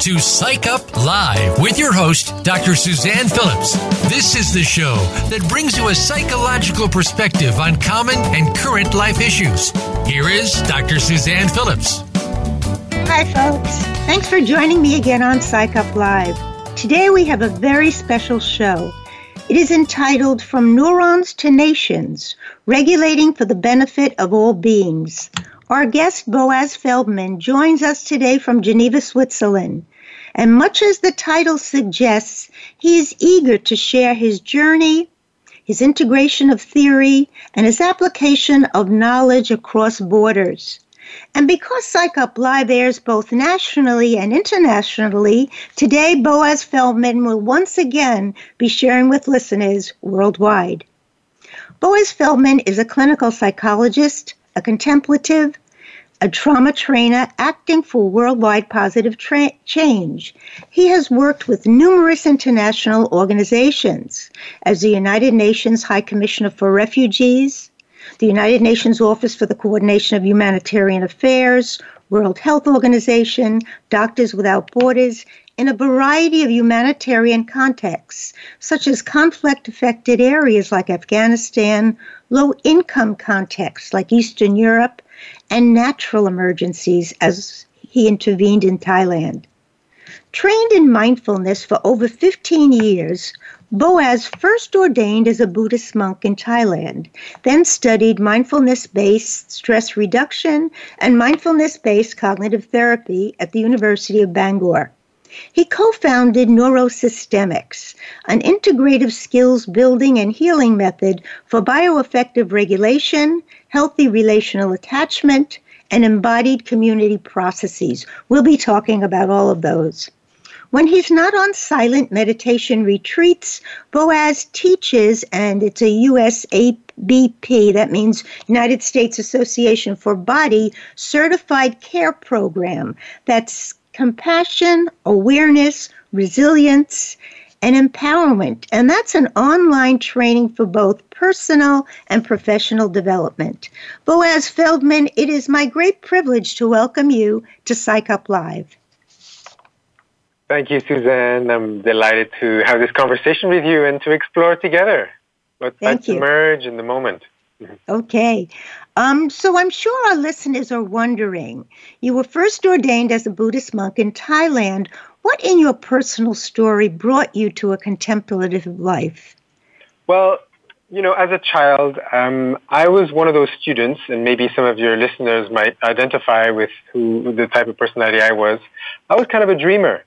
To Psych Up Live with your host, Dr. Suzanne Phillips. This is the show that brings you a psychological perspective on common and current life issues. Here is Dr. Suzanne Phillips. Hi, folks. Thanks for joining me again on Psych Up Live. Today we have a very special show. It is entitled From Neurons to Nations Regulating for the Benefit of All Beings. Our guest, Boaz Feldman, joins us today from Geneva, Switzerland. And much as the title suggests, he is eager to share his journey, his integration of theory, and his application of knowledge across borders. And because Psych Up Live airs both nationally and internationally, today Boaz Feldman will once again be sharing with listeners worldwide. Boaz Feldman is a clinical psychologist, a contemplative, a trauma trainer acting for worldwide positive tra- change. He has worked with numerous international organizations as the United Nations High Commissioner for Refugees, the United Nations Office for the Coordination of Humanitarian Affairs, World Health Organization, Doctors Without Borders, in a variety of humanitarian contexts, such as conflict affected areas like Afghanistan, low income contexts like Eastern Europe, and natural emergencies as he intervened in Thailand. Trained in mindfulness for over 15 years, Boaz first ordained as a Buddhist monk in Thailand, then studied mindfulness based stress reduction and mindfulness based cognitive therapy at the University of Bangor. He co founded Neurosystemics, an integrative skills building and healing method for bioaffective regulation, healthy relational attachment, and embodied community processes. We'll be talking about all of those. When he's not on silent meditation retreats, Boaz teaches, and it's a USABP, that means United States Association for Body Certified Care Program that's compassion, awareness, resilience, and empowerment. And that's an online training for both personal and professional development. Boaz Feldman, it is my great privilege to welcome you to Psych Up Live. Thank you, Suzanne. I'm delighted to have this conversation with you and to explore together what's Thank you. emerge in the moment. Okay. Um, so I'm sure our listeners are wondering you were first ordained as a Buddhist monk in Thailand. What in your personal story brought you to a contemplative life? Well, you know, as a child, um, I was one of those students, and maybe some of your listeners might identify with who the type of personality I was. I was kind of a dreamer.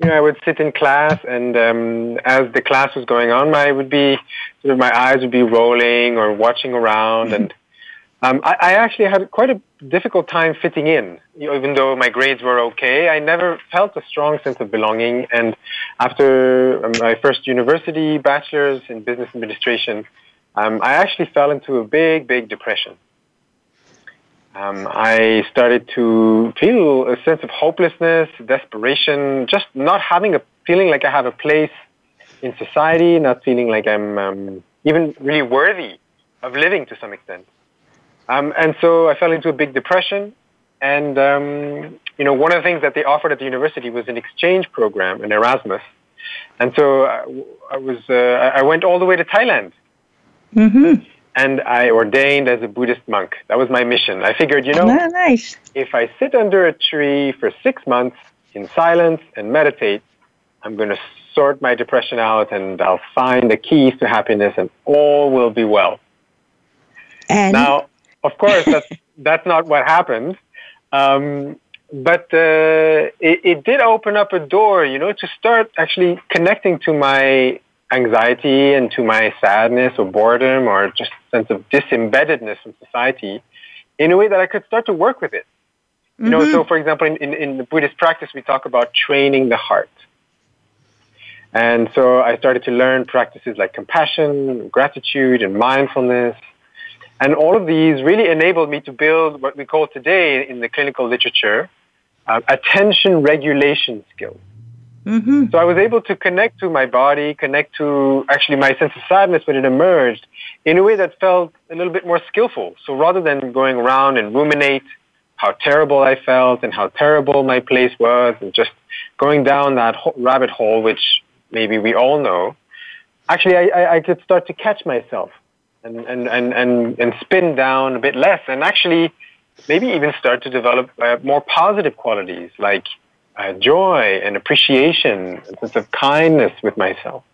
You know, I would sit in class, and um, as the class was going on, I would be sort of my eyes would be rolling or watching around, and um, I, I actually had quite a difficult time fitting in. You know, even though my grades were okay, I never felt a strong sense of belonging. And after um, my first university bachelor's in business administration, um, I actually fell into a big, big depression. Um, I started to feel a sense of hopelessness, desperation, just not having a feeling like I have a place in society, not feeling like I'm um, even really worthy of living to some extent. Um, and so I fell into a big depression. And, um, you know, one of the things that they offered at the university was an exchange program, an Erasmus. And so I, I was, uh, I went all the way to Thailand. Mm-hmm. And I ordained as a Buddhist monk. That was my mission. I figured, you know, Oh, nice. if I sit under a tree for six months in silence and meditate, I'm going to sort my depression out and I'll find the keys to happiness and all will be well. And Now, of course, that's that's not what happened, um, but uh, it, it did open up a door, you know, to start actually connecting to my anxiety and to my sadness or boredom or just sense of disembeddedness from society in a way that I could start to work with it. You know, Mhm. so for example, in, in, in the Buddhist practice, we talk about training the heart. And so I started to learn practices like compassion, gratitude, and mindfulness. And all of these really enabled me to build what we call today in the clinical literature uh, attention regulation skills. Mm-hmm. So I was able to connect to my body, connect to actually my sense of sadness when it emerged in a way that felt a little bit more skillful. So rather than going around and ruminate how terrible I felt and how terrible my place was and just going down that rabbit hole, which maybe we all know, actually I, I, I could start to catch myself and, and, and, and, and spin down a bit less and actually maybe even start to develop uh, more positive qualities like uh, joy and appreciation, a sense of kindness with myself.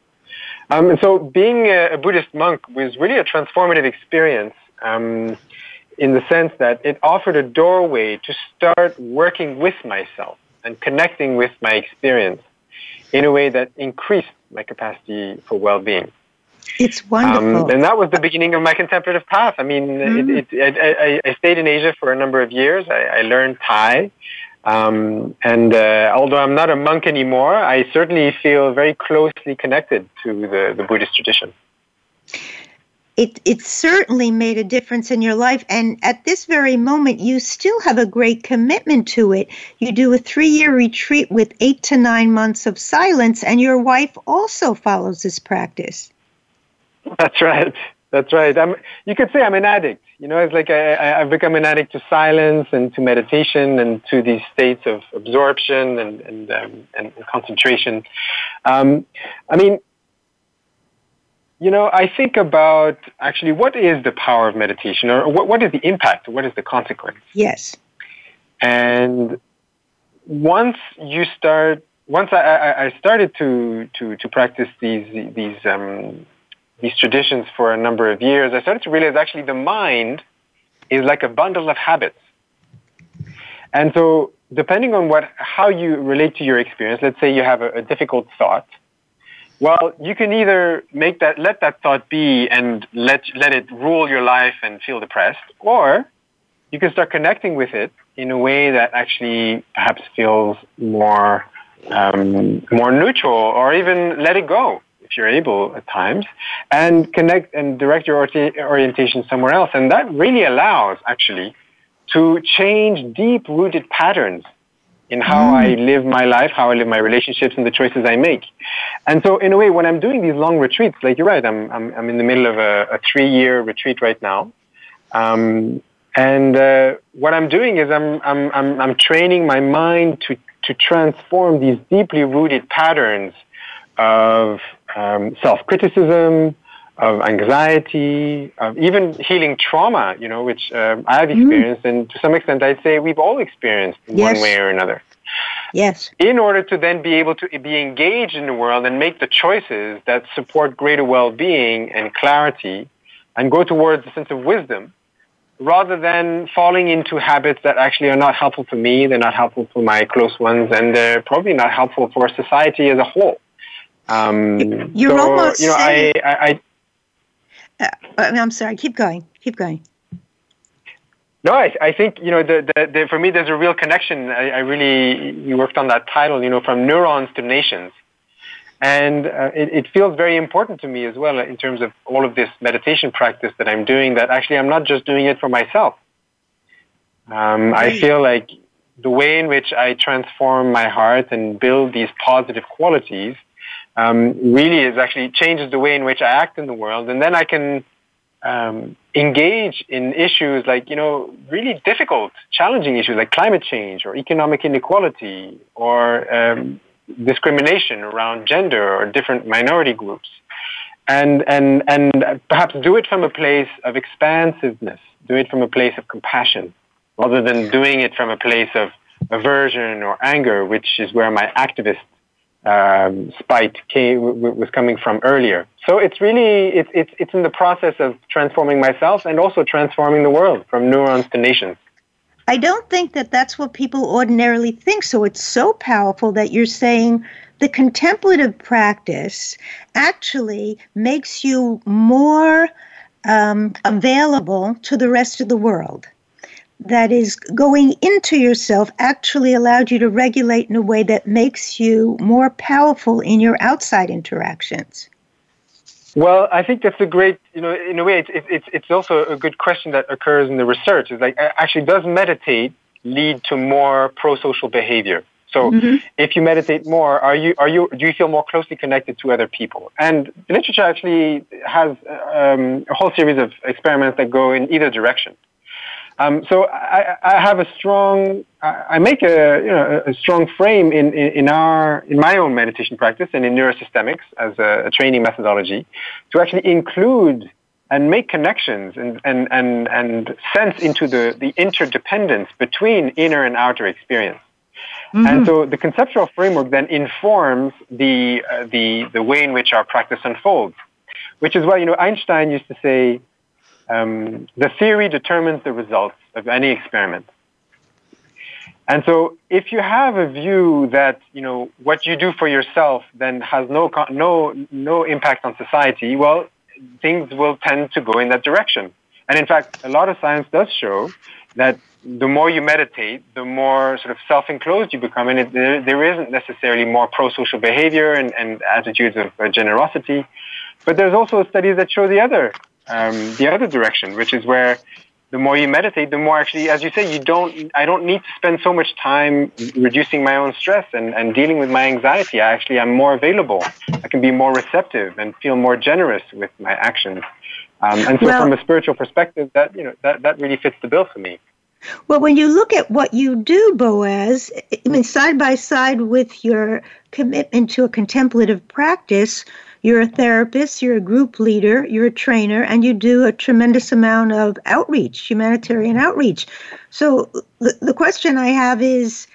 Um, and so being a, a, Buddhist monk was really a transformative experience um, in the sense that it offered a doorway to start working with myself and connecting with my experience in a way that increased my capacity for well-being. It's wonderful. Um, and that was the beginning of my contemplative path. I mean, mm-hmm. it, it, I, I, stayed in Asia for a number of years. I, I learned Thai. Um, and uh, although I'm not a monk anymore, I certainly feel very closely connected to the, the Buddhist tradition. It, it certainly made a difference in your life. And at this very moment, you still have a great commitment to it. You do a three year retreat with eight to nine months of silence, and your wife also follows this practice. That's right. That's right. I'm, you could say I'm an addict. You know, it's like I, I've become an addict to silence and to meditation and to these states of absorption and and, um, and concentration. Um, I mean, you know, I think about actually what is the power of meditation, or what what is the impact, what is the consequence? Yes. And once you start, once I, I, I started to to to practice these these um, these traditions for a number of years, I started to realize actually the mind is like a bundle of habits. And so depending on what, how you relate to your experience, let's say you have a, a difficult thought, well, you can either make that, let that thought be and let, let it rule your life and feel depressed, or you can start connecting with it in a way that actually perhaps feels more, um, more neutral or even let it go if you're able at times, and connect and direct your orientation somewhere else. And that really allows actually to change deep rooted patterns in how mm. I live my life, how I live my relationships, and the choices I make. And so, in a way, when I'm doing these long retreats, like you're right, I'm I'm, I'm in the middle of a, a three year retreat right now. Um, and uh, what I'm doing is I'm, I'm, I'm, I'm training my mind to, to transform these deeply rooted patterns of um, self-criticism, of anxiety, of even healing trauma, you know, which um, I've mm-hmm. experienced, mm. and to some extent, I'd say we've all experienced in yes. one way or another. Yes. In order to then be able to be engaged in the world and make the choices that support greater well-being and clarity, and go towards a sense of wisdom, rather than falling into habits that actually are not helpful for me, they're not helpful for my close ones, and they're probably not helpful for society as a whole. Um, You're so, almost. You know, saying, I, I, uh, I'm sorry. Keep going. Keep going. No, I, I think you know the, the, the, for me there's a real connection. I, I really you worked on that title, you know, from neurons to nations, and uh, it, it feels very important to me as well in terms of all of this meditation practice that I'm doing. That actually I'm not just doing it for myself. Um, I feel like the way in which I transform my heart and build these positive qualities um, really is actually changes the way in which I act in the world, and then I can um, engage in issues like you know really difficult, challenging issues like climate change or economic inequality or um, discrimination around gender or different minority groups, and and and perhaps do it from a place of expansiveness, do it from a place of compassion, rather than doing it from a place of aversion or anger, which is where my activist um, spite came, was coming from earlier. So it's really it's, it's it's in the process of transforming myself and also transforming the world from neurons to nations. I don't think that that's what people ordinarily think. So it's so powerful that you're saying the contemplative practice actually makes you more um, available to the rest of the world that is going into yourself actually allowed you to regulate in a way that makes you more powerful in your outside interactions? Well, I think that's a great, you know, in a way, it's, it's, it's also a good question that occurs in the research. Is like, actually, does meditate lead to more pro-social behavior? So mm-hmm. if you meditate more, are you, are you, do you feel more closely connected to other people? And the literature actually has um, a whole series of experiments that go in either direction. Um, so I, I, have a strong, I make a, you know, a strong frame in, in, in, our, in my own meditation practice and in neurosystemics as a, a training methodology to actually include and make connections and, and, and, and sense into the, the interdependence between inner and outer experience. Mm-hmm. And so the conceptual framework then informs the, uh, the, the way in which our practice unfolds, which is why, you know, Einstein used to say, um, the theory determines the results of any experiment. And so if you have a view that, you know, what you do for yourself then has no, no, no impact on society, well, things will tend to go in that direction. And in fact, a lot of science does show that the more you meditate, the more sort of self-enclosed you become, and it, there, there isn't necessarily more pro-social behavior and, and attitudes of uh, generosity. But there's also studies that show the other um, the other direction, which is where the more you meditate, the more actually, as you say, you don't, I don't need to spend so much time reducing my own stress and, and dealing with my anxiety. I actually am more available. I can be more receptive and feel more generous with my actions. Um, and so well, from a spiritual perspective, that, you know, that, that really fits the bill for me. Well, when you look at what you do, Boaz, I mean, side by side with your commitment to a contemplative practice, you're a therapist, you're a group leader, you're a trainer, and you do a tremendous amount of outreach, humanitarian outreach. So the, the question I have is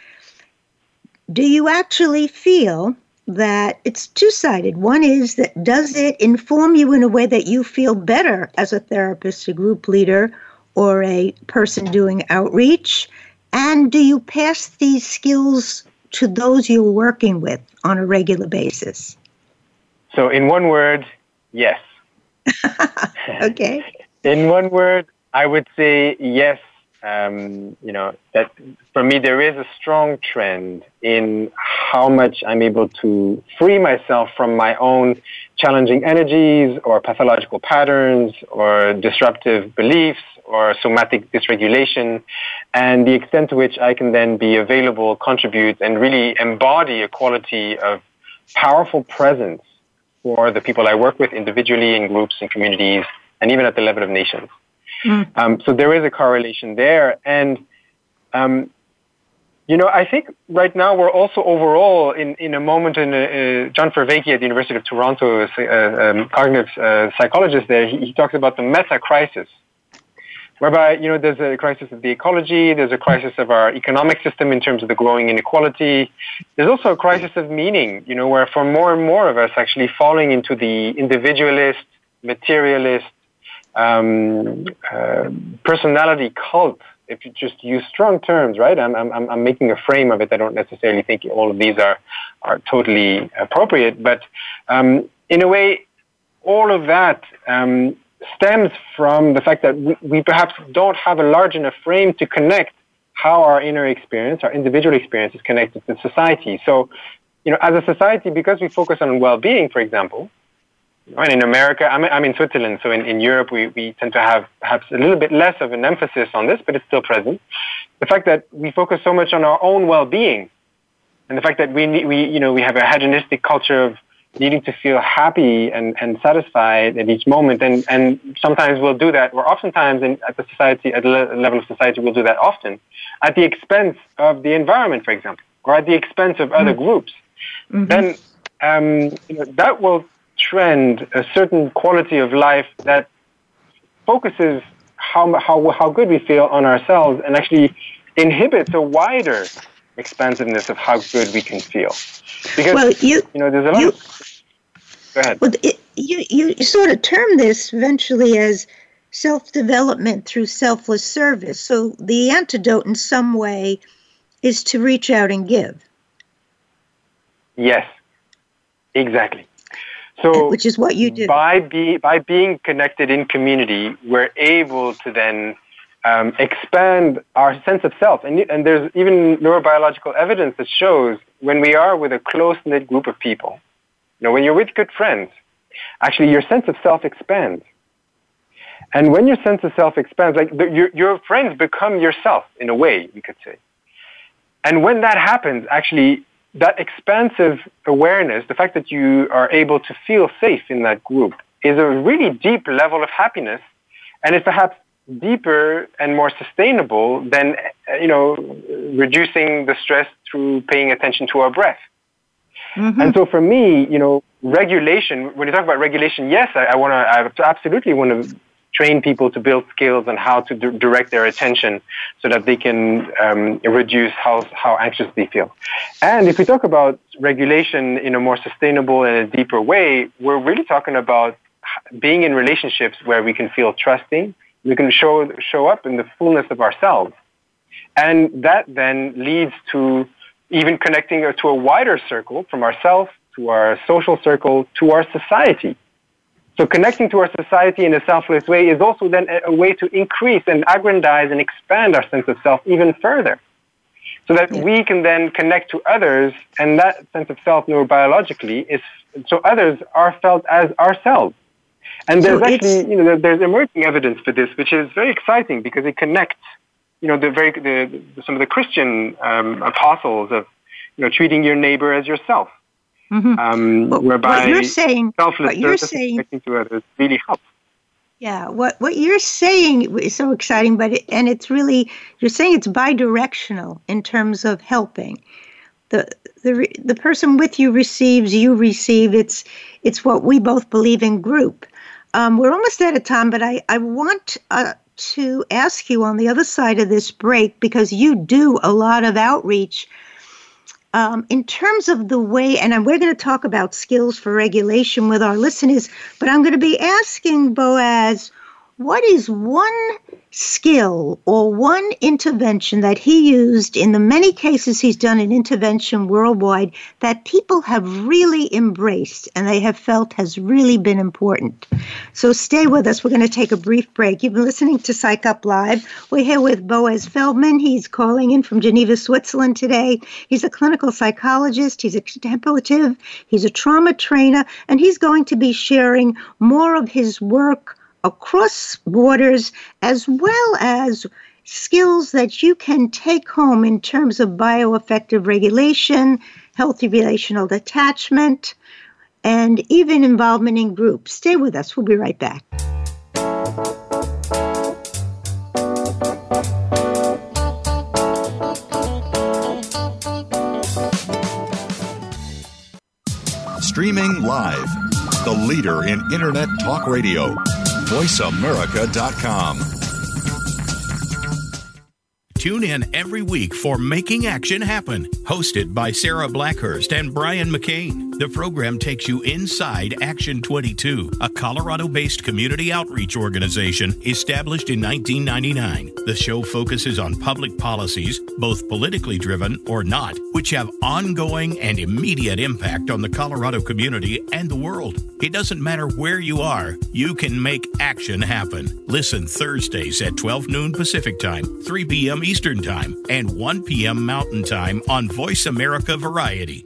do you actually feel that it's two sided? One is that does it inform you in a way that you feel better as a therapist, a group leader, or a person doing outreach? And do you pass these skills to those you're working with on a regular basis? So, in one word, yes. okay. in one word, I would say yes. Um, you know, that for me, there is a strong trend in how much I'm able to free myself from my own challenging energies or pathological patterns or disruptive beliefs or somatic dysregulation and the extent to which I can then be available, contribute, and really embody a quality of powerful presence for the people I work with individually in groups and communities and even at the level of nations. Mm. Um, so there is a correlation there. And, um, you know, I think right now we're also overall in, in a moment in uh, John Vervaeke at the University of Toronto, a uh, um, cognitive uh, psychologist there, he, he talks about the meta crisis whereby you know there's a crisis of the ecology, there's a crisis of our economic system in terms of the growing inequality. There's also a crisis of meaning, you know, where for more and more of us actually falling into the individualist, materialist, um, uh, personality cult. If you just use strong terms, right? I'm, I'm, I'm making a frame of it. I don't necessarily think all of these are, are totally appropriate, but um, in a way, all of that um, stems from the fact that we, we perhaps don't have a large enough frame to connect how our inner experience, our individual experience is connected to society. So, you know, as a society, because we focus on well-being, for example, and in America, I'm, I'm in Switzerland, so in, in Europe, we, we tend to have perhaps a little bit less of an emphasis on this, but it's still present. The fact that we focus so much on our own well-being, and the fact that we, we, you know, we have a hedonistic culture of needing to feel happy and, and satisfied at each moment. And, and sometimes we'll do that, or oftentimes in, at the society, at the level of society, we'll do that often at the expense of the environment, for example, or at the expense of other mm-hmm. groups. Mm-hmm. Then um, you know, that will trend a certain quality of life that focuses how, how, how good we feel on ourselves and actually inhibits a wider expansiveness of how good we can feel. Because well, you, you know, there's a lot. You, of, go ahead. Well, it, you you sort of term this eventually as self development through selfless service. So the antidote, in some way, is to reach out and give. Yes, exactly. So, which is what you do by be by being connected in community, we're able to then um, expand our sense of self. And, and there's even neurobiological evidence that shows when we are with a close-knit group of people, you know, when you're with good friends, actually your sense of self expands. And when your sense of self expands, like the, your, your friends become yourself in a way, you could say. And when that happens, actually, that expansive awareness, the fact that you are able to feel safe in that group, is a really deep level of happiness, and it's perhaps deeper and more sustainable than you know reducing the stress through paying attention to our breath. Mm-hmm. And so for me, you know, regulation. When you talk about regulation, yes, I, I want to. I absolutely want to train people to build skills and how to d- direct their attention so that they can um, reduce how, how anxious they feel. And if we talk about regulation in a more sustainable and a deeper way, we're really talking about being in relationships where we can feel trusting, we can show, show up in the fullness of ourselves. And that then leads to even connecting to a wider circle from ourselves to our social circle to our society. So connecting to our society in a selfless way is also then a, way to increase and aggrandize and expand our sense of self even further. So that yeah. we can then connect to others and that sense of self neurobiologically is, so others are felt as ourselves. And there's so actually, you know, there's emerging evidence for this, which is very exciting because it connects, you know, the very, the, some of the Christian um, apostles of, you know, treating your neighbor as yourself. Mm-hmm. Um, well, whereby what you're saying, selfless what you're saying, to others really helps. Yeah, what what you're saying is so exciting, but it, and it's really you're saying it's bidirectional in terms of helping. The the the person with you receives, you receive. It's it's what we both believe in group. Um, we're almost out of time, but I I want uh, to ask you on the other side of this break because you do a lot of outreach um, in terms of the way, and we're going to talk about skills for regulation with our listeners, but I'm going to be asking Boaz what is one skill or one intervention that he used in the many cases he's done an intervention worldwide that people have really embraced and they have felt has really been important. So stay with us. We're going to take a brief break. You've been listening to Psych Up Live. We're here with Boaz Feldman. He's calling in from Geneva, Switzerland today. He's a clinical psychologist, he's a contemplative, he's a trauma trainer, and he's going to be sharing more of his work across borders as well as skills that you can take home in terms of bioaffective regulation, healthy relational detachment, and even involvement in groups. Stay with us. We'll be right back. Streaming live, the leader in Internet Talk Radio VoiceAmerica.com. Tune in every week for Making Action Happen, hosted by Sarah Blackhurst and Brian McCain. The program takes you inside Action 22, a Colorado based community outreach organization established in 1999. The show focuses on public policies, both politically driven or not, which have ongoing and immediate impact on the Colorado community and the world. It doesn't matter where you are, you can make action happen. Listen Thursdays at 12 noon Pacific Time, 3 p.m. Eastern. Time and 1 p.m. Mountain Time on Voice America Variety.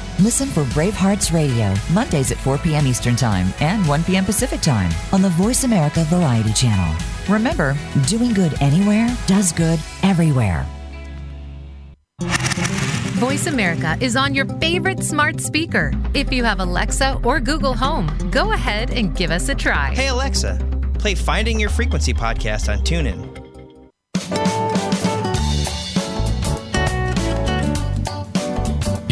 Listen for Bravehearts Radio, Mondays at 4 p.m. Eastern Time and 1 p.m. Pacific Time on the Voice America Variety Channel. Remember, doing good anywhere does good everywhere. Voice America is on your favorite smart speaker. If you have Alexa or Google Home, go ahead and give us a try. Hey, Alexa, play Finding Your Frequency podcast on TuneIn.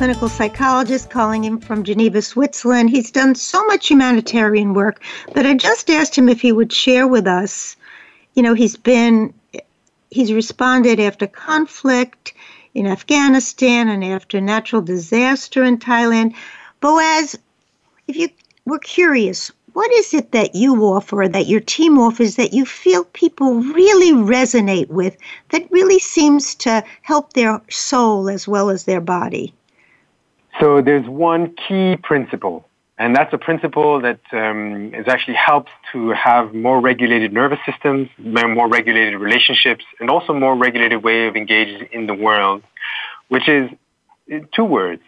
clinical psychologist calling him from Geneva, Switzerland. He's done so much humanitarian work, but I just asked him if he would share with us. You know, he's been, he's responded after conflict in Afghanistan and after natural disaster in Thailand. Boaz, if you were curious, what is it that you offer, that your team offers, that you feel people really resonate with, that really seems to help their soul as well as their body? So there's one key principle, and that's a principle that um, is actually helps to have more regulated nervous systems, more regulated relationships, and also more regulated way of engaging in the world, which is two words.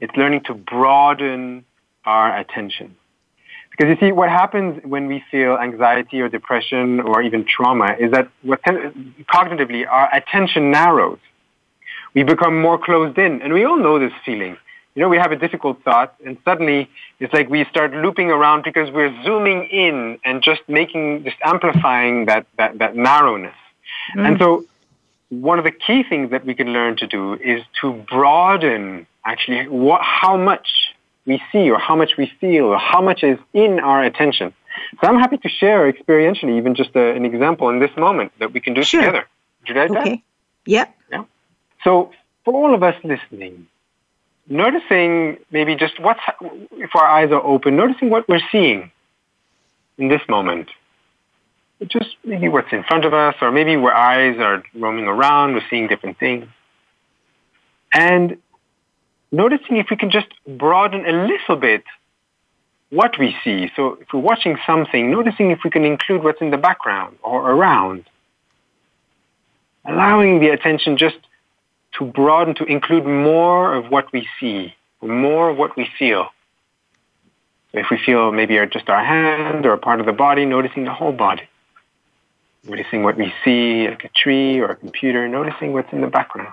It's learning to broaden our attention. Because you see, what happens when we feel anxiety or depression or even trauma is that what, cognitively our attention narrows we become more closed in. And we all know this feeling. You know, we have a difficult thought and suddenly it's like we start looping around because we're zooming in and just making, just amplifying that, that, that narrowness. Mm. And so one of the key things that we can learn to do is to broaden actually what, how much we see or how much we feel or how much is in our attention. So I'm happy to share experientially even just a, an example in this moment that we can do sure. together. Like okay. that? Yep. Yeah. So for all of us listening, noticing maybe just what's, if our eyes are open, noticing what we're seeing in this moment. Just maybe what's in front of us, or maybe our eyes are roaming around, we're seeing different things. And noticing if we can just broaden a little bit what we see. So if we're watching something, noticing if we can include what's in the background or around. Allowing the attention just to broaden, to include more of what we see, more of what we feel. If we feel maybe just our hand or a part of the body, noticing the whole body. Noticing what we see, like a tree or a computer, noticing what's in the background.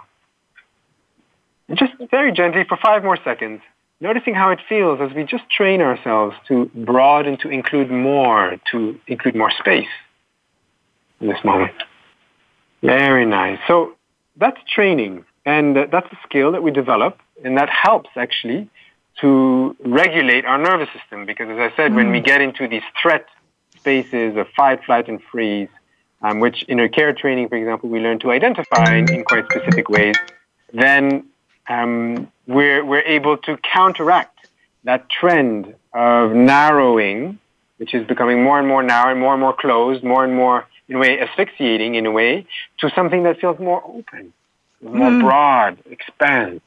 And just very gently for five more seconds, noticing how it feels as we just train ourselves to broaden, to include more, to include more space in this moment. Very nice. So that's training. And that's a skill that we develop, and that helps actually to regulate our nervous system. Because as I said, mm. when we mm. get into these threat spaces of fight, flight, and freeze, um, which in our care training, for example, we learn to identify in, in quite specific ways, then um, we're, we're able to counteract that trend of narrowing, which is becoming more and more narrow and more and more closed, more and more, in a way, asphyxiating in a way, to something that feels more open more mm. broad, expand.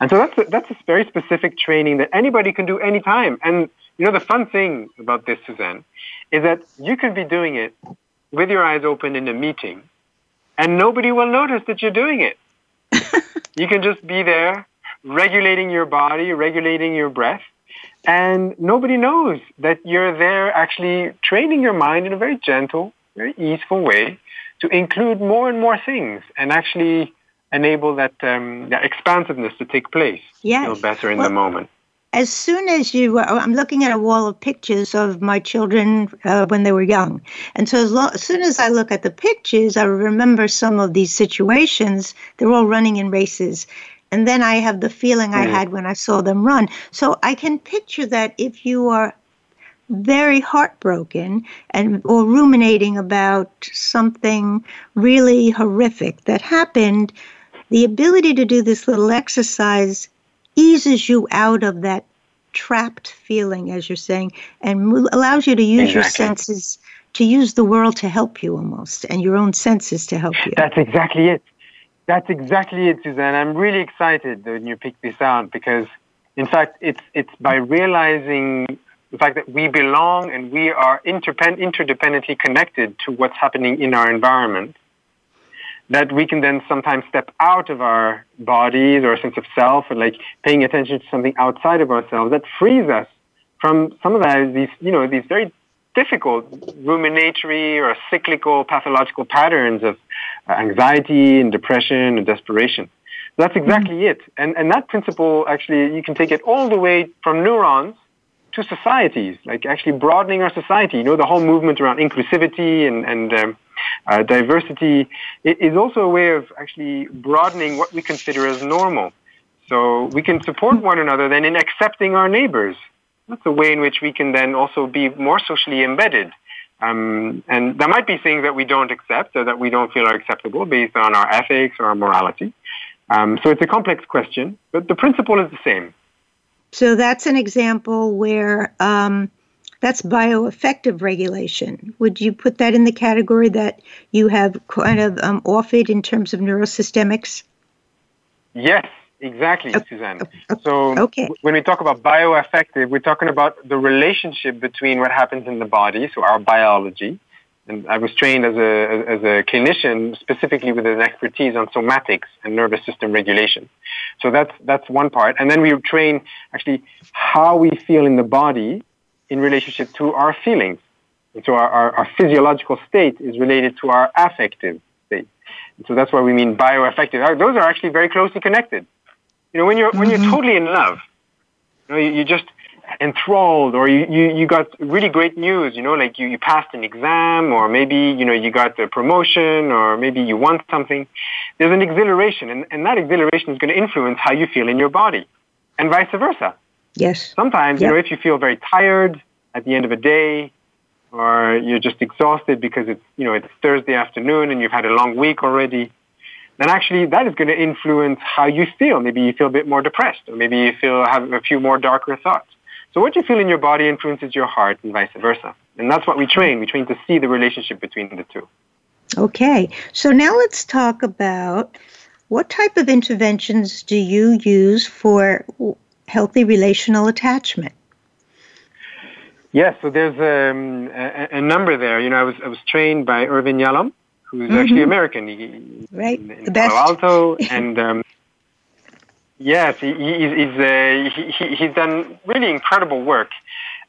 And so that's a, that's a very specific training that anybody can do anytime. And you know the fun thing about this, Suzanne, is that you can be doing it with your eyes open in a meeting, and nobody will notice that you're doing it. you can just be there, regulating your body, regulating your breath, and nobody knows that you're there actually training your mind in a very gentle, very easeful way to include more and more things and actually enable that, um, that expansiveness to take place. Yes. Feel better in well, the moment. As soon as you, I'm looking at a wall of pictures of my children uh, when they were young. And so as, as soon as I look at the pictures, I remember some of these situations. They're all running in races. And then I have the feeling mm-hmm. I had when I saw them run. So I can picture that if you are very heartbroken and or ruminating about something really horrific that happened the ability to do this little exercise eases you out of that trapped feeling, as you're saying, and allows you to use exactly. your senses to use the world to help you almost, and your own senses to help you. That's exactly it. That's exactly it, Suzanne. I'm really excited when you picked this out because In fact, it's, it's by realizing the fact that we belong and we are interdependently connected to what's happening in our environment that we can then sometimes step out of our bodies or a sense of self and like paying attention to something outside of ourselves that frees us from some of that, these, you know, these very difficult ruminatory or cyclical pathological patterns of uh, anxiety and depression and desperation. That's exactly mm-hmm. it. And, and that principle, actually, you can take it all the way from neurons to societies, like actually broadening our society. You know, the whole movement around inclusivity and, and um, uh, diversity is also a way of actually broadening what we consider as normal. So we can support one another then in accepting our neighbors. That's a way in which we can then also be more socially embedded. Um, and there might be things that we don't accept or that we don't feel are acceptable based on our ethics or our morality. Um, so it's a complex question, but the principle is the same. So that's an example where um, that's bioaffective regulation. Would you put that in the category that you have kind of um, offered in terms of neurosystemics? Yes, exactly, okay. Suzanne. So okay. when we talk about bioaffective, we're talking about the relationship between what happens in the body, so our biology, and I was trained as a as a clinician specifically with an expertise on somatics and nervous system regulation. So that's that's one part, and then we train actually how we feel in the body in relationship to our feelings. And so our, our, our physiological state is related to our affective state. And so that's why we mean bioaffective. Those are actually very closely connected. You know, when you're when you're mm-hmm. totally in love, you know, you, you just enthralled or you, you, you got really great news, you know, like you, you passed an exam or maybe, you know, you got a promotion or maybe you won something. There's an exhilaration and, and that exhilaration is going to influence how you feel in your body and vice versa. Yes. Sometimes, yep. you know, if you feel very tired at the end of a day or you're just exhausted because it's, you know, it's Thursday afternoon and you've had a long week already, then actually that is going to influence how you feel. Maybe you feel a bit more depressed or maybe you feel have a few more darker thoughts. So what you feel in your body influences your heart and vice versa. And that's what we train. We train to see the relationship between the two. Okay. So now let's talk about what type of interventions do you use for healthy relational attachment? Yes, so there's um, a, a, number there. You know, I was I was trained by Irvin Yalom, who's mm-hmm. actually American. He, right, in, in the Palo Alto, and um, Yes, he, he's uh, he, he's done really incredible work,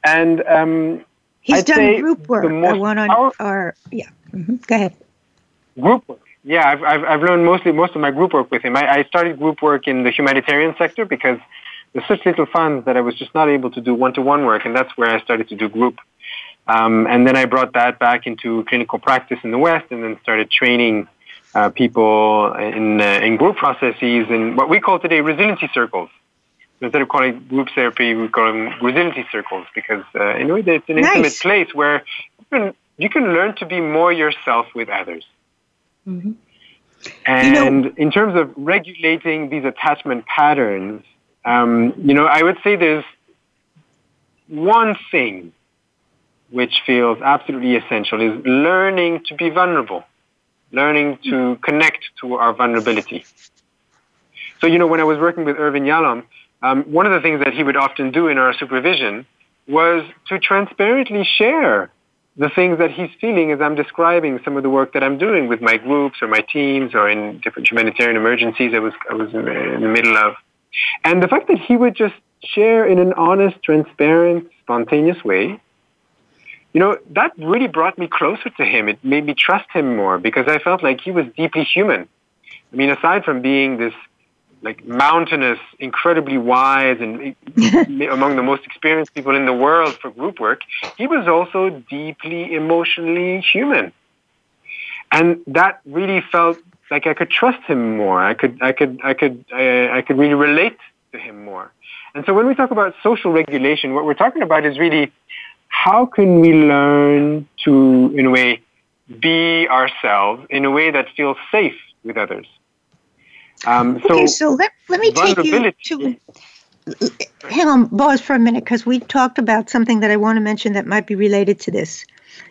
and um, he's I'd done group work. The one on our yeah. Mm-hmm. Go ahead. Group work. Yeah, I've, I've I've learned mostly most of my group work with him. I, I started group work in the humanitarian sector because there's such little funds that I was just not able to do one-to-one work, and that's where I started to do group. Um, and then I brought that back into clinical practice in the West, and then started training uh, people in, uh, in group processes in what we call today resiliency circles. So instead of calling group therapy, we call them resiliency circles because uh, in a way it's an nice. intimate place where you can, you can learn to be more yourself with others. Mm-hmm. And you know, in terms of regulating these attachment patterns, um, you know, I would say there's one thing which feels absolutely essential is learning to be vulnerable learning to connect to our vulnerability. So, you know, when I was working with Irvin Yalom, um, one of the things that he would often do in our supervision was to transparently share the things that he's feeling as I'm describing some of the work that I'm doing with my groups or my teams or in different humanitarian emergencies I was, I was in the middle of. And the fact that he would just share in an honest, transparent, spontaneous way you know, that really brought me closer to him. It made me trust him more because I felt like he was deeply human. I mean, aside from being this like mountainous, incredibly wise, and eh, among the most experienced people in the world for group work, he was also deeply emotionally human. And that really felt like I could trust him more. I could, I could, I could, I, I could really relate to him more. And so when we talk about social regulation, what we're talking about is really how can we learn to, in a way, be ourselves in a way that feels safe with others? Um, so okay, so let, let me take you to. Hang on, pause for a minute because we talked about something that I want to mention that might be related to this.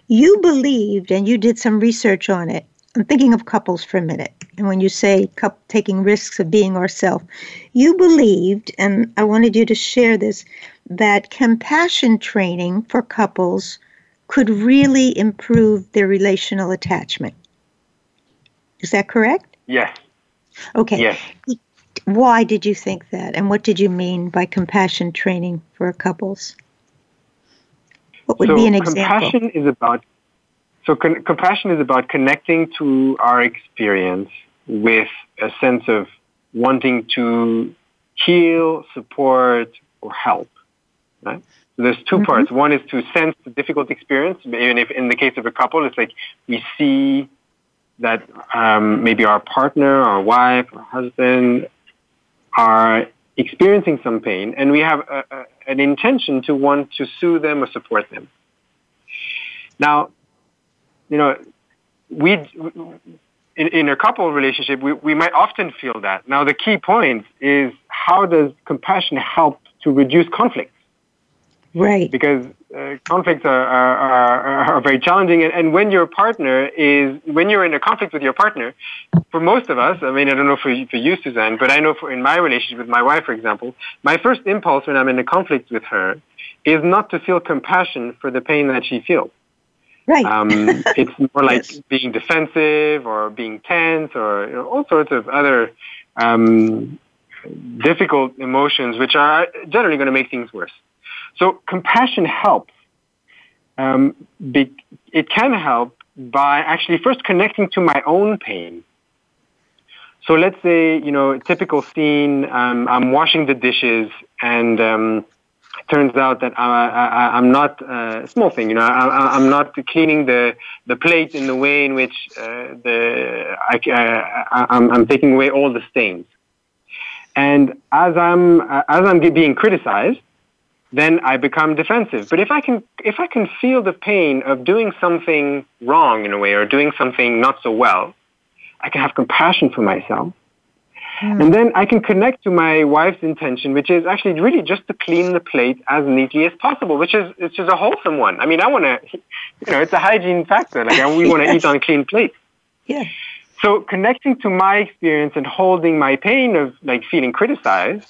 You believed, and you did some research on it, I'm thinking of couples for a minute. And when you say cu- taking risks of being ourselves, you believed, and I wanted you to share this, that compassion training for couples could really improve their relational attachment. Is that correct? Yes. Okay. Yes. Why did you think that? And what did you mean by compassion training for couples? What would so be an example? Compassion is about so con- compassion is about connecting to our experience with a sense of wanting to heal, support, or help. Right? So there's 2 mm-hmm. parts. One is to sense the difficult experience, even if in the case of a couple, it's like we see that um, maybe our partner, our wife, our husband are experiencing some pain, and we have a, a, an intention to want to soothe them or support them. Now, you know, we in, in a couple relationship, we, we might often feel that. Now, the key point is how does compassion help to reduce conflict? Right. Because uh, conflicts are, are, are, are, very challenging. And, and when your partner is, when you're in a conflict with your partner, for most of us, I mean, I don't know for, for you, Suzanne, but I know for, in my relationship with my wife, for example, my first impulse when I'm in a conflict with her is not to feel compassion for the pain that she feels. Right. Um, it's more like yes. being defensive or being tense or you know, all sorts of other um, difficult emotions, which are generally going to make things worse. So compassion helps. Um, be, it can help by actually first connecting to my own pain. So let's say, you know, typical scene, um, I'm washing the dishes and um, turns out that I, am not uh, a small thing. You know, I, am not cleaning the the plate in the way in which uh, the I, am uh, taking away all the stains. And as I'm uh, as I'm being criticized, then I become defensive. But if I can if I can feel the pain of doing something wrong in a way or doing something not so well, I can have compassion for myself Mm. And then I can connect to my wife's intention, which is actually really just to clean the plate as neatly as possible, which is it's just a wholesome one. I mean, I want to, you know, it's a hygiene factor. Like we want to yes. eat on clean plates. Yeah. So connecting to my experience and holding my pain of like feeling criticized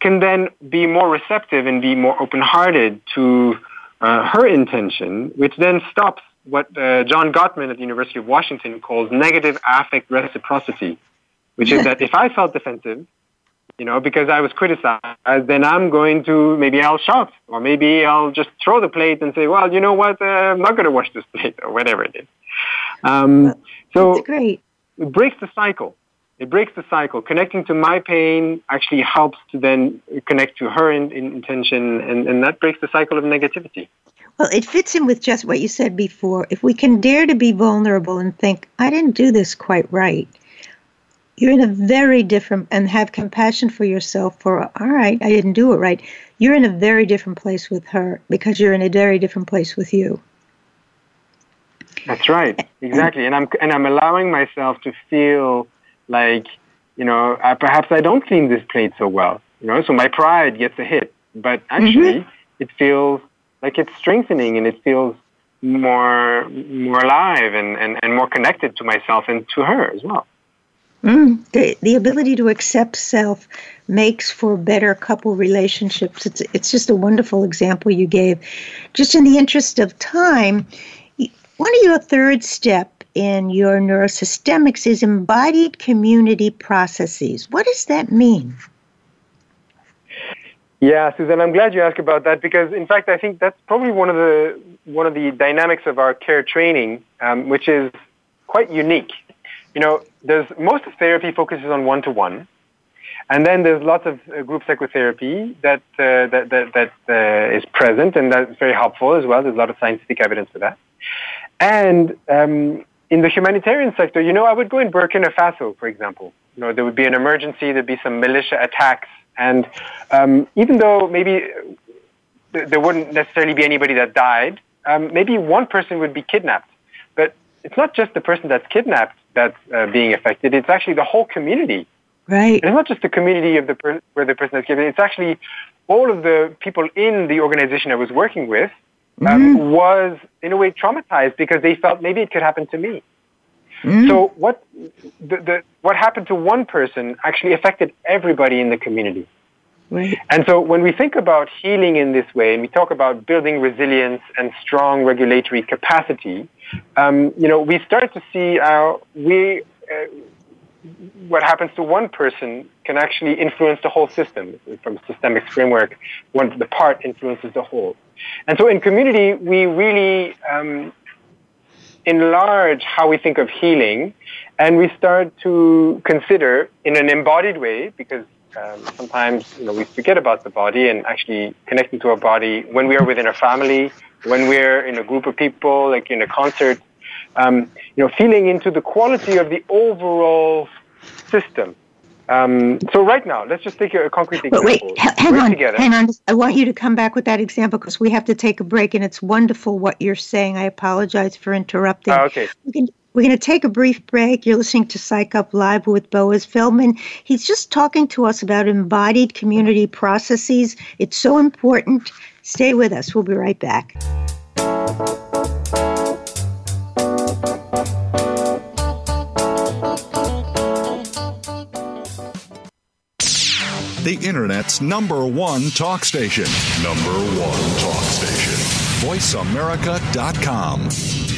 can then be more receptive and be more open-hearted to uh, her intention, which then stops what uh, John Gottman at the University of Washington calls negative affect reciprocity which is that if I felt defensive, you know, because I was criticized, then I'm going to, maybe I'll shout, or maybe I'll just throw the plate and say, well, you know what, uh, I'm not going to wash this plate, or whatever it is. Um, so That's great. it breaks the cycle. It breaks the cycle. Connecting to my pain actually helps to then connect to her in, in intention, and, and that breaks the cycle of negativity. Well, it fits in with just what you said before. If we can dare to be vulnerable and think, I didn't do this quite right, you're in a very different and have compassion for yourself for all right i didn't do it right. You're in a very different place with her because you're in a very different place with you. That's right. Exactly. And i'm and i'm allowing myself to feel like you know I, perhaps i don't clean this plate so well you know so my pride gets a hit. But actually mm-hmm. it feels like it's strengthening and it feels more more alive and, and, and more connected to myself and to her as well Mm, the, the ability to accept self makes for better couple relationships. It's, it's just a wonderful example you gave. Just in the interest of time, one of your third step in your neurosystemics is embodied community processes. What does that mean? Yeah, Susan, I'm glad you asked about that because, in fact, I think that's probably one of the one of the dynamics of our care training, um, which is quite unique you know, there's most of therapy focuses on one to one, and then there's lots of uh, group psychotherapy that uh, that that, that uh, is present, and that's very helpful as well. There's a lot of scientific evidence for that. And um, in the humanitarian sector, you know, I would go in Burkina Faso, for example. You know, there would be an emergency, there'd be some militia attacks, and um, even though maybe there wouldn't necessarily be anybody that died, um, maybe one person would be kidnapped. But it's not just the person that's kidnapped that's uh, being affected. It's actually the whole community. Right. And it's not just the community of the per- where the person is given. It's actually all of the people in the organization I was working with um, mm-hmm. was in a way traumatized because they felt maybe it could happen to me. Mm. So what the, the, what happened to one person actually affected everybody in the community. Right. And so when we think about healing in this way, and we talk about building resilience and strong regulatory capacity, um, you know, we start to see how we, uh, what happens to one person can actually influence the whole system. From systemic framework, one the part influences the whole. And so in community, we really um, enlarge how we think of healing, and we start to consider in an embodied way because um, sometimes you know we forget about the body and actually connecting to our body when we are within a family, when we're in a group of people, like in a concert. Um, you know, feeling into the quality of the overall system. Um, so right now, let's just take a, concrete example. Wait, wait hang on, together. hang on. I want you to come back with that example because we have to take a break, and it's wonderful what you're saying. I apologize for interrupting. Uh, okay. We can we're going to take a brief break. You're listening to Psych Up Live with Boaz Feldman. He's just talking to us about embodied community processes. It's so important. Stay with us. We'll be right back. The Internet's number one talk station. Number one talk station. VoiceAmerica.com.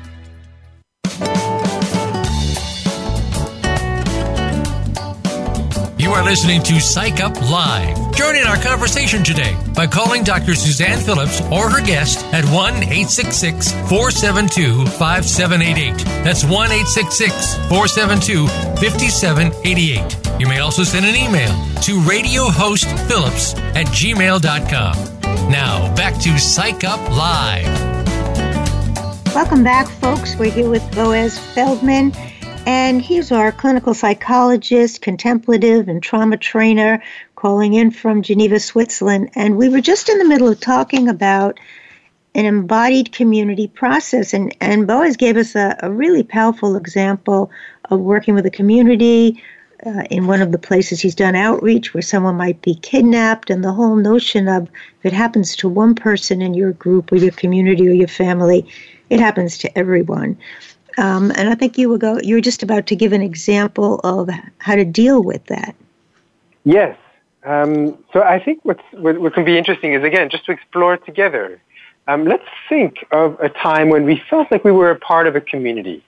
You are listening to Psych Up Live. Join in our conversation today by calling Dr. Suzanne Phillips or her guest at 1 866 472 5788. That's 1 866 472 5788. You may also send an email to radiohostphillips at gmail.com. Now, back to Psych Up Live. Welcome back, folks. We're here with Boaz Feldman, and he's our clinical psychologist, contemplative, and trauma trainer calling in from Geneva, Switzerland. And we were just in the middle of talking about an embodied community process. And, and Boaz gave us a, a really powerful example of working with a community, uh, in one of the places he's done outreach where someone might be kidnapped, and the whole notion of if it happens to one person in your group or your community or your family, it happens to everyone. Um, and I think you were go you were just about to give an example of how to deal with that. Yes. Um, so I think what's, what, what can be interesting is again just to explore together. Um, let's think of a time when we felt like we were a part of a community.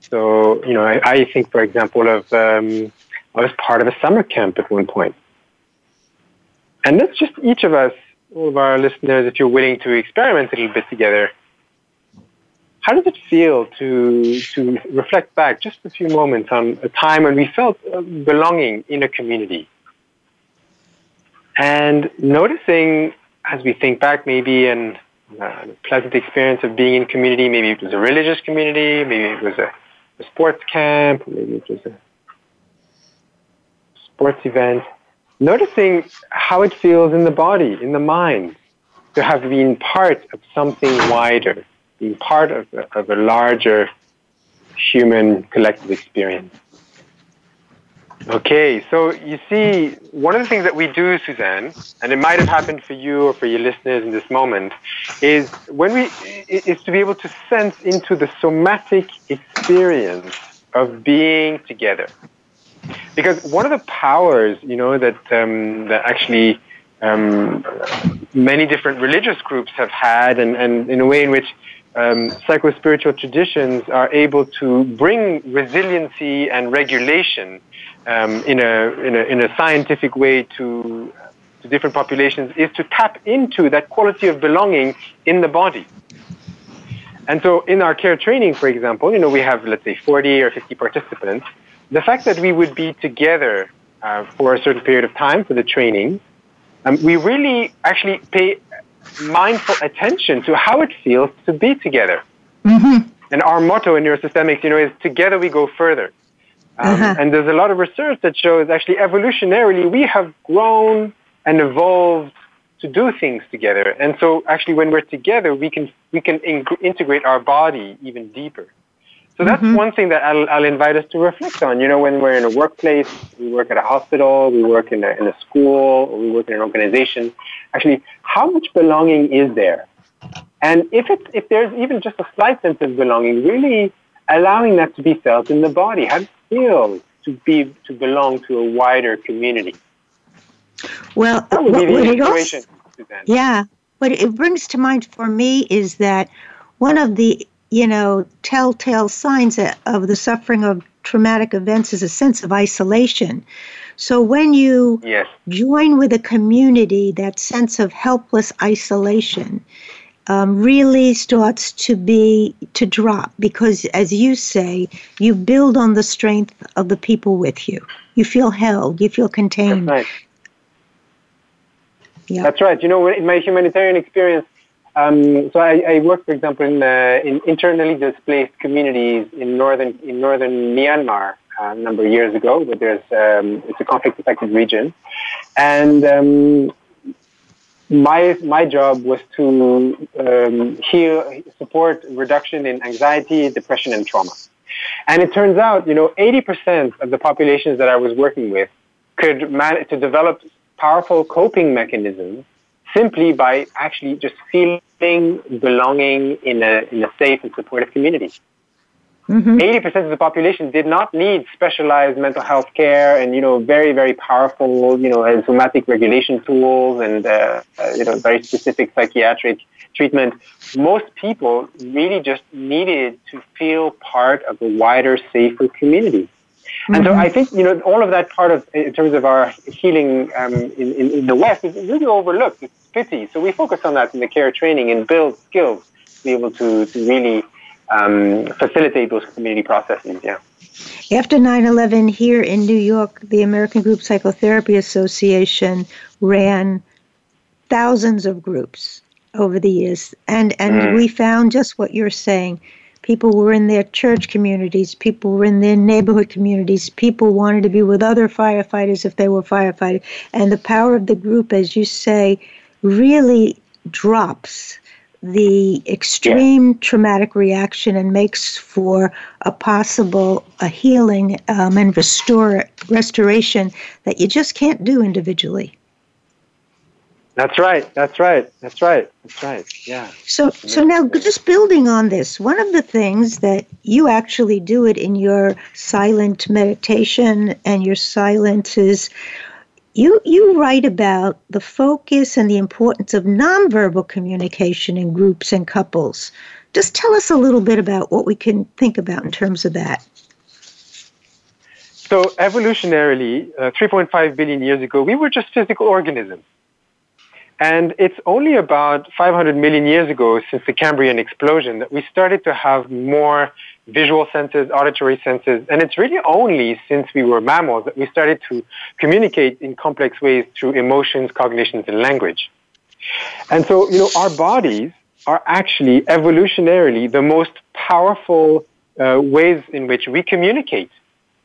So, you know, I, I think, for example, of um, I was part of a summer camp at one point. And let's just each of us, all of our listeners, if you're willing to experiment a little bit together, how does it feel to to reflect back just a few moments on a time when we felt uh, belonging in a community? And noticing as we think back maybe and uh, pleasant experience of being in community. Maybe it was a religious community, maybe it was a, a sports camp, maybe it was a sports event. Noticing how it feels in the body, in the mind, to have been part of something wider, being part of a, of a larger human collective experience. Okay, so you see, one of the things that we do, Suzanne, and it might have happened for you or for your listeners in this moment, is when we is to be able to sense into the somatic experience of being together. Because one of the powers, you know, that um, that actually um, many different religious groups have had, and, and in a way in which um, psycho-spiritual traditions are able to bring resiliency and regulation um, in, a, in, a, in a scientific way to, to different populations is to tap into that quality of belonging in the body. And so in our care training, for example, you know, we have, let's say, 40 or 50 participants. The fact that we would be together uh, for a certain period of time for the training, um, we really actually pay mindful attention to how it feels to be together. Mm-hmm. And our motto in neurosystemics, you know, is together we go further. Um, uh-huh. And there's a lot of research that shows actually evolutionarily we have grown and evolved to do things together. And so actually when we're together, we can, we can in- integrate our body even deeper. So that's mm-hmm. one thing that I'll, I'll, invite us to reflect on. You know, when we're in a workplace, we work at a hospital, we work in a, in a school, or we work in an organization. Actually, how much belonging is there? And if it, if there's even just a slight sense of belonging, really allowing that to be felt in the body. How does it feel to be to belong to a wider community? Well, that would be the inspiration. Also, yeah, what it brings to mind for me is that one of the you know, telltale signs of the suffering of traumatic events is a sense of isolation. So when you yes. join with a community, that sense of helpless isolation um, really starts to be to drop because, as you say, you build on the strength of the people with you. You feel held. You feel contained. That's right. Yeah. That's right. You know, in my humanitarian experience, um, so I, I, work, for example, in, uh, in, internally displaced communities in northern in northern Myanmar uh, a number of years ago. But there's um, it's a conflict-affected region, and um, my my job was to um, heal, support reduction in anxiety, depression, and trauma. And it turns out, you know, 80% of the populations that I was working with could manage to develop powerful coping mechanisms simply by actually just feeling belonging in a, in a safe and supportive community. Mm-hmm. 80% of the population did not need specialized mental health care and, you know, very, very powerful, you know, somatic regulation tools and, uh, uh, you know, very specific psychiatric treatment. Most people really just needed to feel part of a wider, safer community. And so mm-hmm. I think, you know, all of that part of, in terms of our healing um, in, in, in, the West is really overlooked. It's pity. So we focus on that in the care training and build skills to be able to, to really um, facilitate those community processes. Yeah. After 9 11, here in New York, the American Group Psychotherapy Association ran thousands of groups over the years. And, and mm. we found just what you're saying. People were in their church communities, people were in their neighborhood communities, people wanted to be with other firefighters if they were firefighters. And the power of the group, as you say, really drops the extreme yeah. traumatic reaction and makes for a possible a healing um, and restore restoration that you just can't do individually. That's right. That's right. That's right. That's right. Yeah. So so now just building on this, one of the things that you actually do it in your silent meditation and your silences you, you write about the focus and the importance of nonverbal communication in groups and couples. Just tell us a little bit about what we can think about in terms of that. So, evolutionarily, uh, 3.5 billion years ago, we were just physical organisms. And it's only about 500 million years ago, since the Cambrian explosion, that we started to have more visual senses, auditory senses, and it's really only since we were mammals that we started to communicate in complex ways through emotions, cognitions, and language. And so, you know, our bodies are actually evolutionarily the most powerful uh, ways in which we communicate.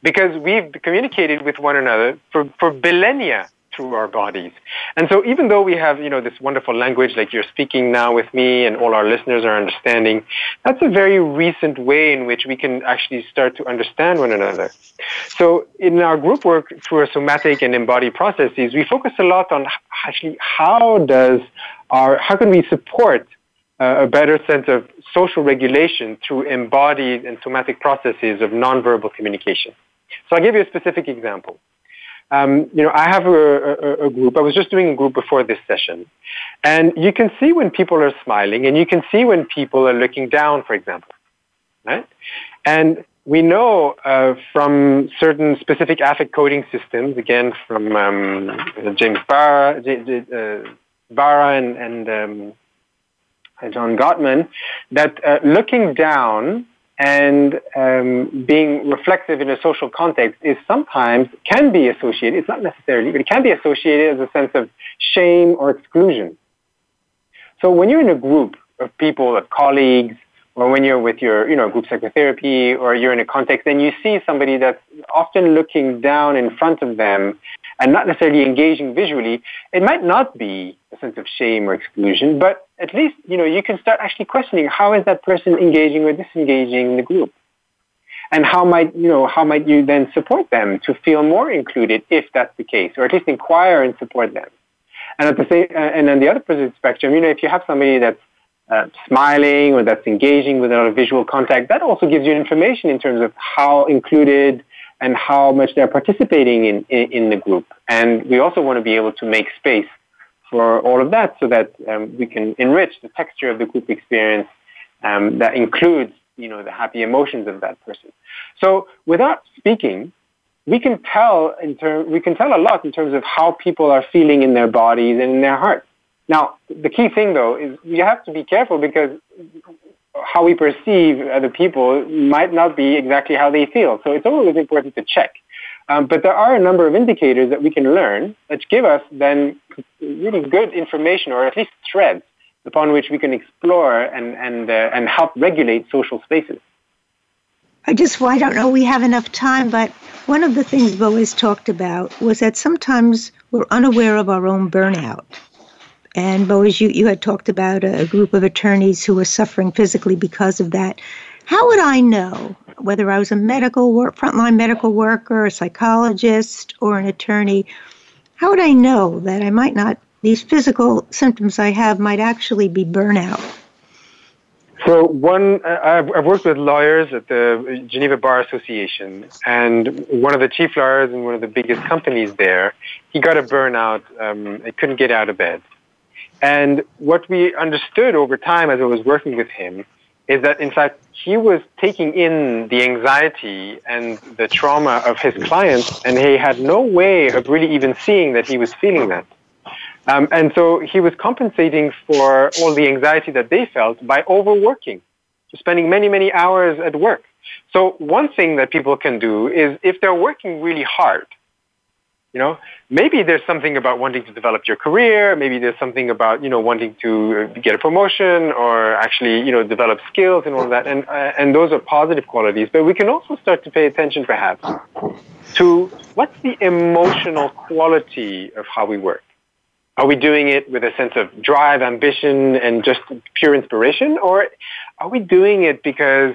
Because we've communicated with one another for, for millennia through our bodies. And so even though we have, you know, this wonderful language like you're speaking now with me and all our listeners are understanding, that's a very recent way in which we can actually start to understand one another. So in our group work through our somatic and embodied processes, we focus a lot on actually how does our, how can we support uh, a better sense of social regulation through embodied and somatic processes of nonverbal communication. So I'll give you a specific example. Um, you know, I have a, a, a, group. I was just doing a group before this session, and you can see when people are smiling, and you can see when people are looking down, for example, right? And we know uh, from certain specific affect coding systems, again from um, James Barra, J, uh, Barra and, and um, John Gottman, that uh, looking down and um, being reflective in a social context is sometimes can be associated, it's not necessarily, but it can be associated as a sense of shame or exclusion. So when you're in a group of people, of colleagues, or when you're with your, you know, group psychotherapy, or you're in a context and you see somebody that's often looking down in front of them and not necessarily engaging visually, it might not be a sense of shame or exclusion, but at least, you know, you can start actually questioning how is that person engaging or disengaging in the group? And how might, you know, how might you then support them to feel more included if that's the case, or at least inquire and support them? And at the same, uh, and on the other opposite spectrum, you know, if you have somebody that's uh, smiling or that's engaging with a lot of visual contact, that also gives you information in terms of how included and how much they're participating in, in, in the group. And we also want to be able to make space for all of that so that um, we can enrich the texture of the group experience um, that includes you know the happy emotions of that person. So without speaking, we can tell in term, we can tell a lot in terms of how people are feeling in their bodies and in their hearts. Now, the key thing though is you have to be careful because how we perceive other people might not be exactly how they feel. So it's always important to check. Um, but there are a number of indicators that we can learn that give us then really good information or at least threads upon which we can explore and, and, uh, and help regulate social spaces. I just, well, I don't know, we have enough time, but one of the things Boaz talked about was that sometimes we're unaware of our own burnout. And Boaz, you, you had talked about a, group of attorneys who were suffering physically because of that. How would I know whether I was a medical work, frontline medical worker, a psychologist, or an attorney? How would I know that I might not, these physical symptoms I have might actually be burnout? So one, I've, I've worked with lawyers at the Geneva Bar Association, and one of the chief lawyers in one of the biggest companies there, he got a burnout. Um, he couldn't get out of bed. And what we understood over time as I was working with him is that in fact he was taking in the anxiety and the trauma of his clients and he had no way of really even seeing that he was feeling that. Um, and so he was compensating for all the anxiety that they felt by overworking, spending many, many hours at work. So one thing that people can do is if they're working really hard, you know, maybe there's something about wanting to develop your career. Maybe there's something about you know wanting to get a promotion or actually you know develop skills and all that. And uh, and those are positive qualities. But we can also start to pay attention, perhaps, to what's the emotional quality of how we work. Are we doing it with a sense of drive, ambition, and just pure inspiration, or are we doing it because,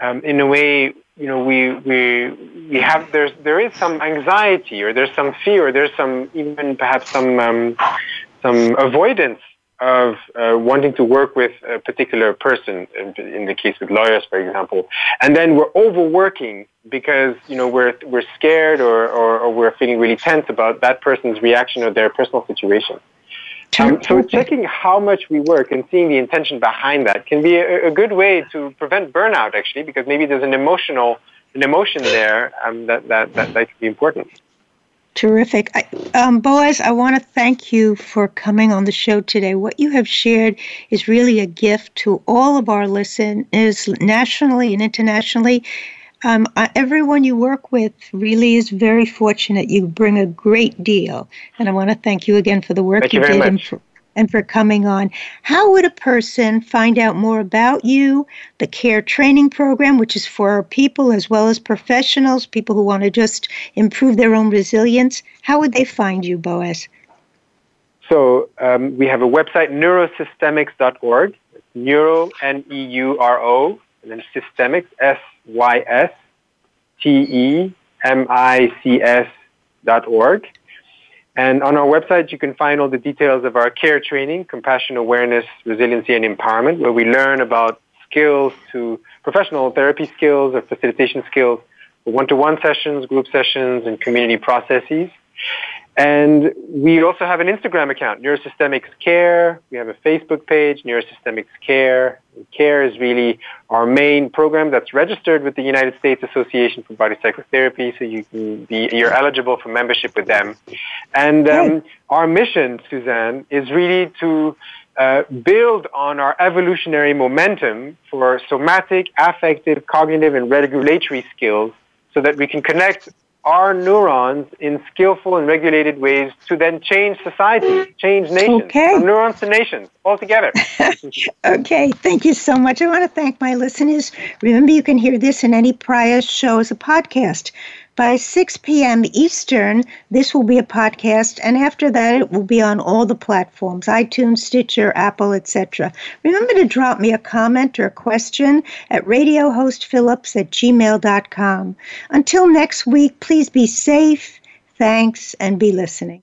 um, in a way, you know, we we we have there's there is some anxiety or there's some fear or there's some even perhaps some um, some avoidance of uh, wanting to work with a particular person in, in, the case with lawyers for example. And then we're overworking because you know we're we're scared or, or, or we're feeling really tense about that person's reaction or their personal situation. Um, so checking how much we work and seeing the intention behind that can be a, a, good way to prevent burnout, actually, because maybe there's an emotional an emotion there um, that, that, that, that could be important. Terrific. I, um, Boaz, I want to thank you for coming on the show today. What you have shared is really a gift to all of our listeners nationally and internationally. Um, everyone you work with really is very fortunate. You bring a great deal, and I want to thank you again for the work thank you, you did and for, and for coming on. How would a person find out more about you, the CARE training program, which is for people as well as professionals, people who want to just improve their own resilience? How would they find you, Boaz? So um, we have a website, neurosystemics.org. Neuro, N-E-U-R-O, and then systemics, S-Y-S-T-E-M-I-C-S dot org. And on our website, you can find all the details of our care training, compassion, awareness, resiliency, and empowerment, where we learn about skills to professional therapy skills or facilitation skills, one-to-one sessions, group sessions, and community processes. And we also have an Instagram account, Neurosystemics Care. We have a Facebook page, Neurosystemics Care. CARE is really our main program that's registered with the United States Association for Body Psychotherapy, so you can be you're eligible for membership with them. And um, our mission, Suzanne, is really to uh, build on our evolutionary momentum for somatic, affective, cognitive, and regulatory skills so that we can connect our neurons in skillful and regulated ways to then change society, change nations, okay. from neurons to nations, all together. okay, thank you so much. I want to thank my listeners. Remember, you can hear this in any prior show as a podcast. By 6 p.m. Eastern, this will be a podcast, and after that, it will be on all the platforms iTunes, Stitcher, Apple, etc. Remember to drop me a comment or a question at radiohostphillips at gmail.com. Until next week, please be safe, thanks, and be listening.